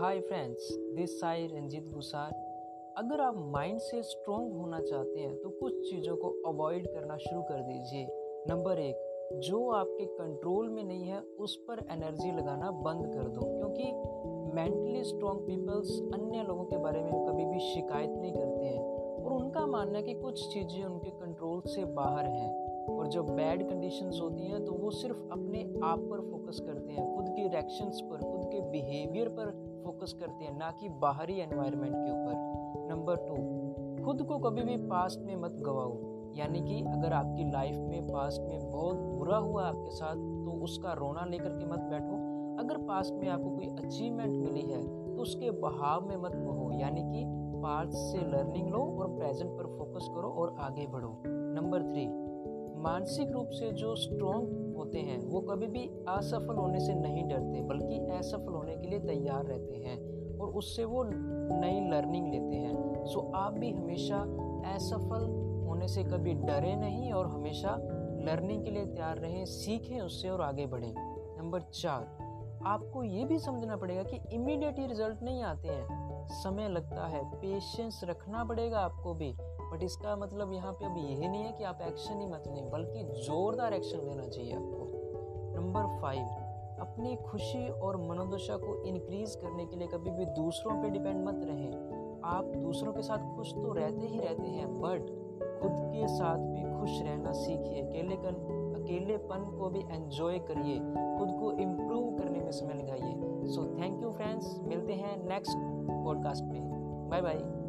Friends this Sai Ranjeet Gusar अगर आप mind से स्ट्रोंग होना चाहते हैं तो कुछ चीज़ों को अवॉइड करना शुरू कर दीजिए। नंबर एक, जो आपके कंट्रोल में नहीं है, उस पर एनर्जी लगाना बंद कर दो। क्योंकि मेंटली स्ट्रॉन्ग पीपल्स अन्य लोगों के बारे में कभी भी शिकायत नहीं करते हैं। और उनका मानना है कि कुछ चीज़ें उनके कंट्रोल से बाहर हैं। और जब बैड कंडीशंस होती हैं तो वो सिर्फ़ अपने आप पर फोकस करते हैं। खुद के रिएक्शंस पर, खुद के बिहेवियर पर फोकस करते हैं, ना कि बाहरी एनवायरनमेंट के ऊपर। नंबर टू खुद को कभी भी पास्ट में मत गवाओ। यानी कि अगर आपकी लाइफ में पास्ट में बहुत बुरा हुआ आपके साथ तो उसका रोना लेकर के मत बैठो। अगर पास्ट में आपको कोई अचीवमेंट मिली है तो उसके बहाव में मत बहो। यानी कि पास्ट से लर्निंग लो और प्रेजेंट पर फोकस करो और आगे बढ़ो। नंबर थ्री मानसिक रूप से जो स्ट्रॉन्ग होते हैं, वो कभी भी असफल होने से नहीं डरते, बल्कि असफल होने के लिए तैयार रहते हैं और उससे वो नई लर्निंग लेते हैं। सो आप भी हमेशा असफल होने से कभी डरे नहीं और हमेशा लर्निंग के लिए तैयार रहें, सीखें उससे और आगे बढ़ें। नंबर चार, आपको ये भी समझना पड़ेगा कि इमीडिएट रिज़ल्ट नहीं आते हैं। समय लगता है पेशेंस रखना पड़ेगा आपको भी। बट इसका मतलब यहाँ पे अभी यही नहीं है कि आप एक्शन ही मत लें, बल्कि ज़ोरदार एक्शन लेना चाहिए आपको। नंबर फाइव अपनी खुशी और मनोदशा को इंक्रीज करने के लिए कभी भी दूसरों पे डिपेंड मत रहें। आप दूसरों के साथ खुश तो रहते ही रहते हैं बट खुद के साथ भी खुश रहना सीखिए। अकेले अकेलेपन अकेलेपन को भी एंजॉय करिए। खुद को इम्प्रूव करने में समय लगाइए। सो थैंक यू फ्रेंड्स मिलते हैं नेक्स्ट पॉडकास्ट में बाय बाय